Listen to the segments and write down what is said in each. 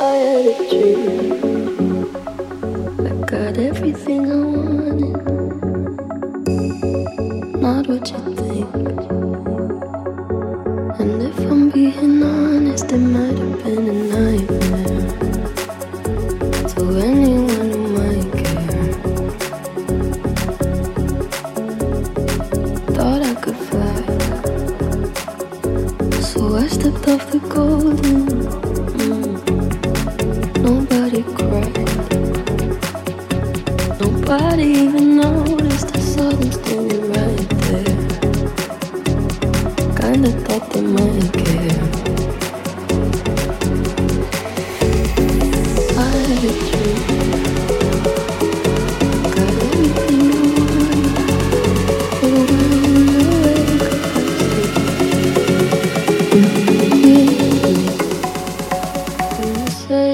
I had a dream.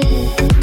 Thank you.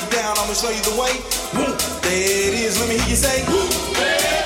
Get down, I'ma show you the way. There it is, let me hear you say. We're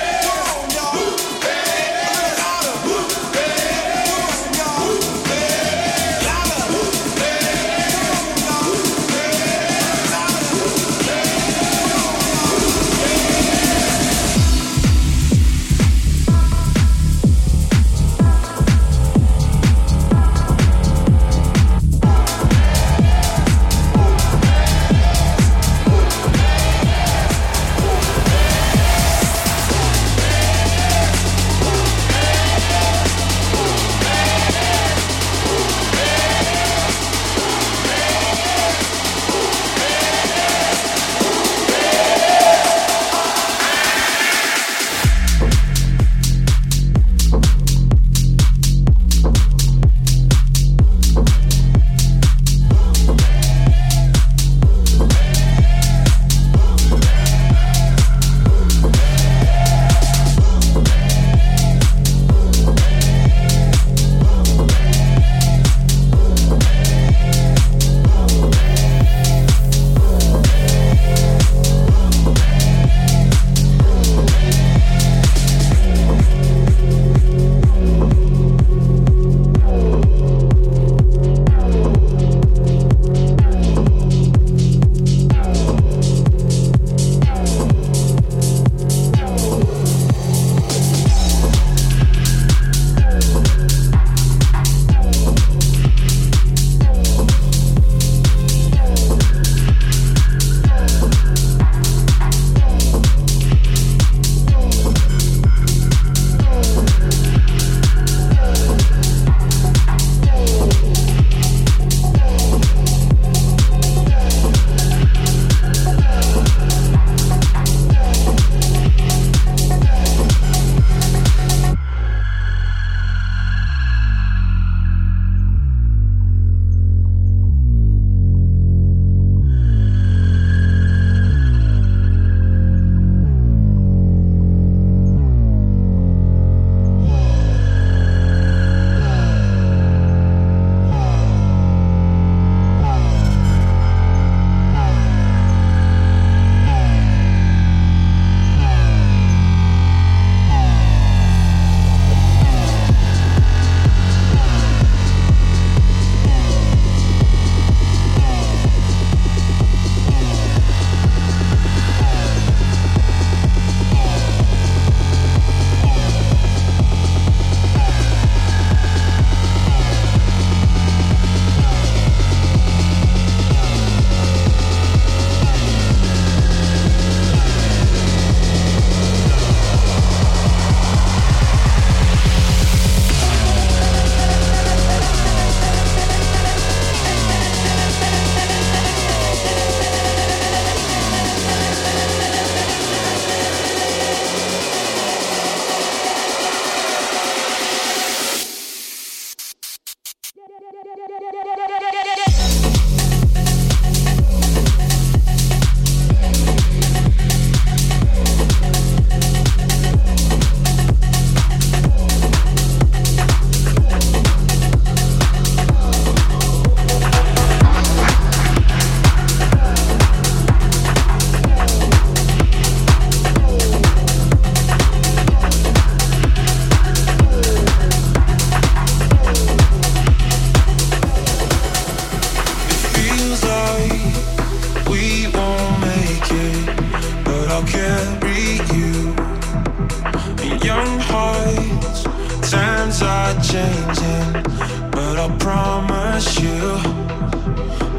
promise you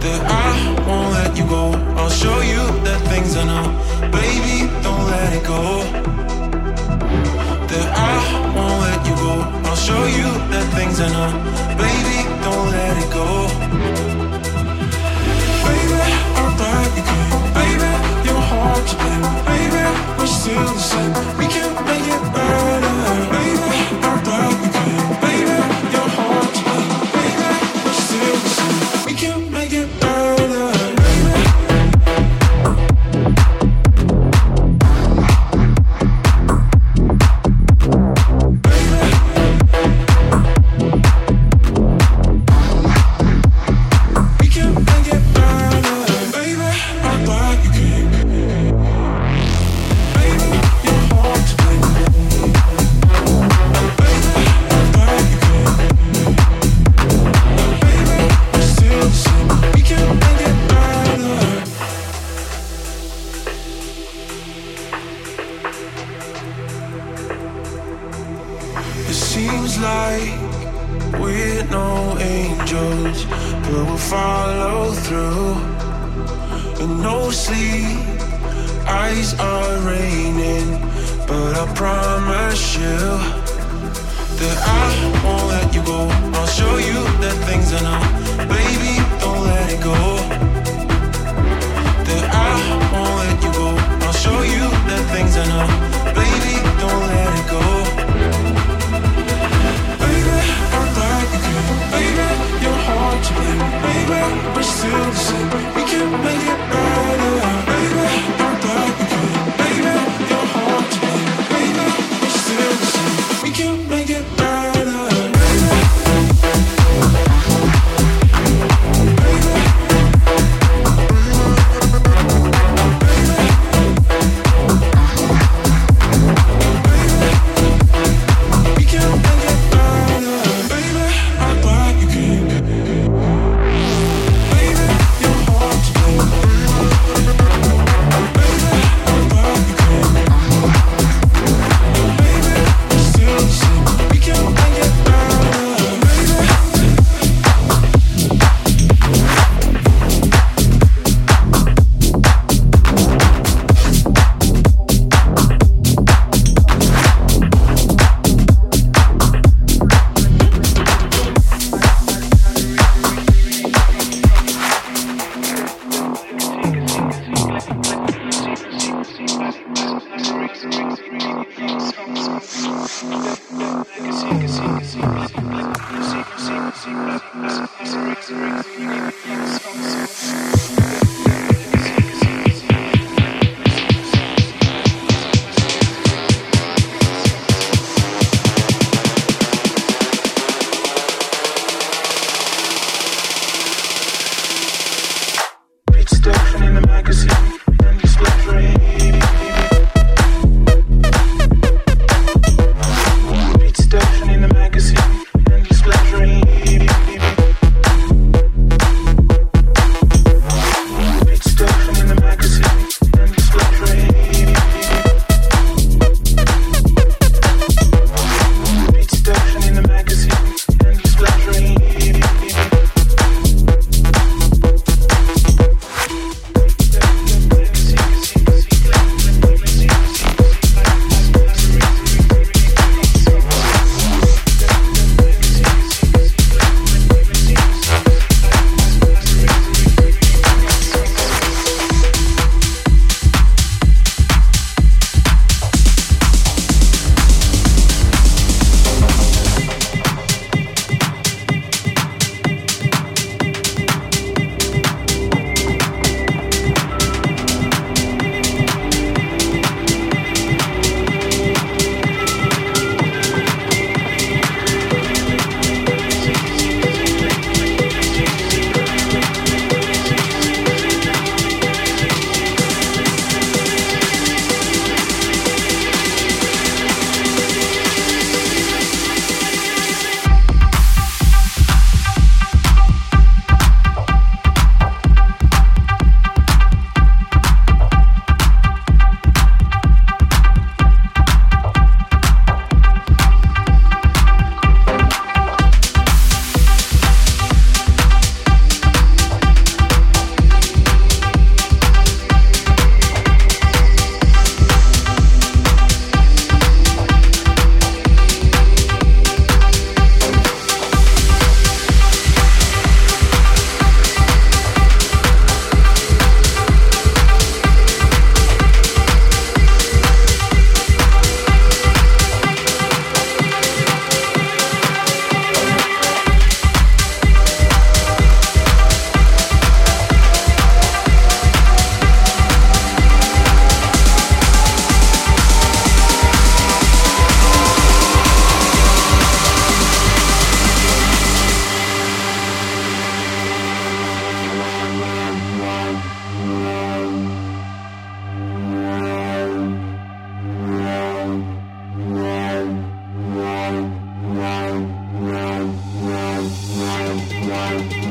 that I won't let you go. I'll show you the things I know. Baby, don't let it go. That I won't let you go. I'll show you the things I know. Baby, don't let it go. Baby, I'm glad you came. Baby, you're hard to blame. Baby, we're still the same. We can make it better. It's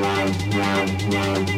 wow, wow, wow.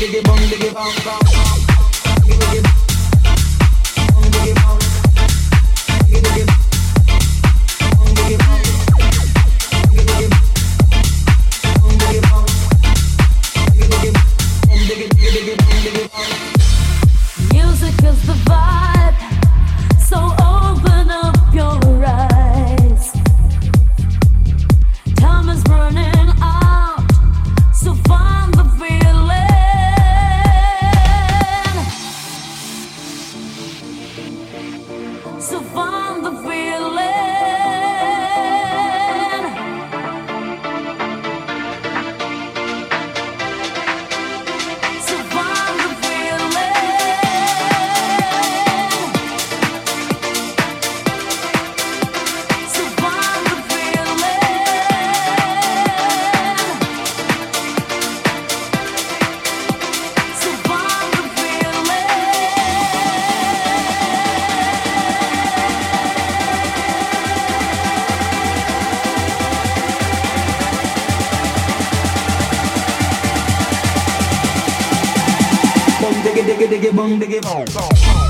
diggy bong diggy bong bong. diggy bong diggy bong.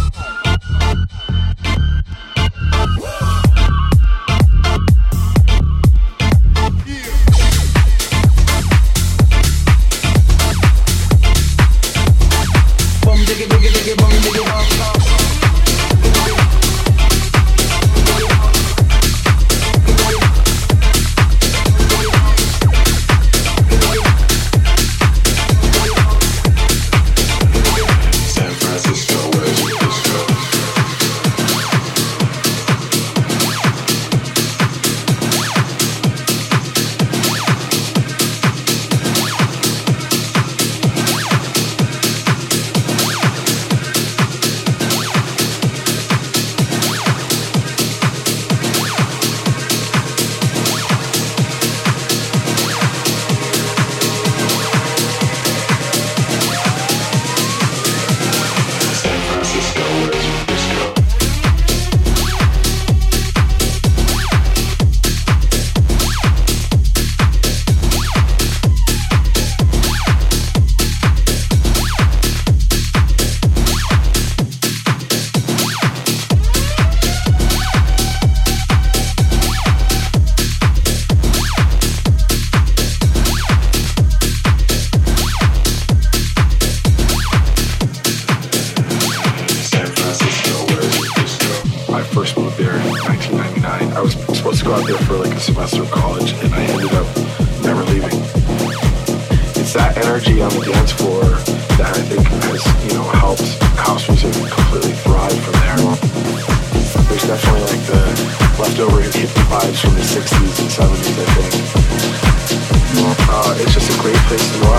has, you know, helped house music completely thrive from there. There's definitely like the leftover hippie vibes from the 60s and 70s, I think. Uh, it's just a great place to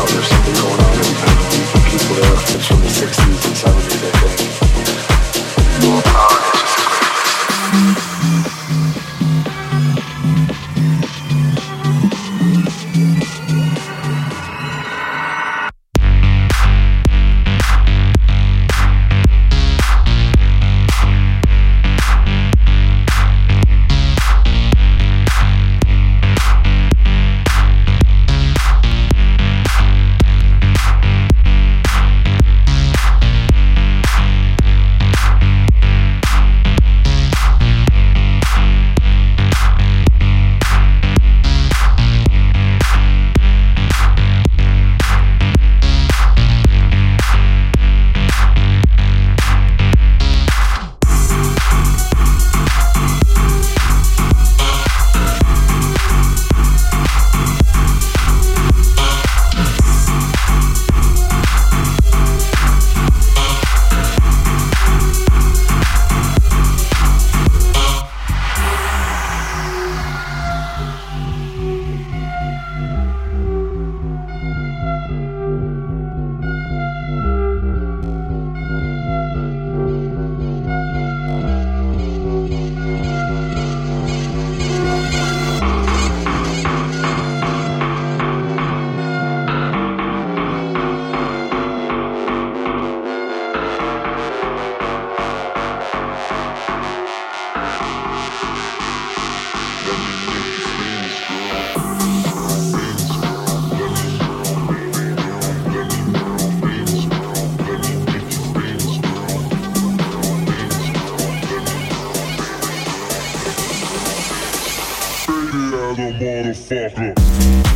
motherfucker.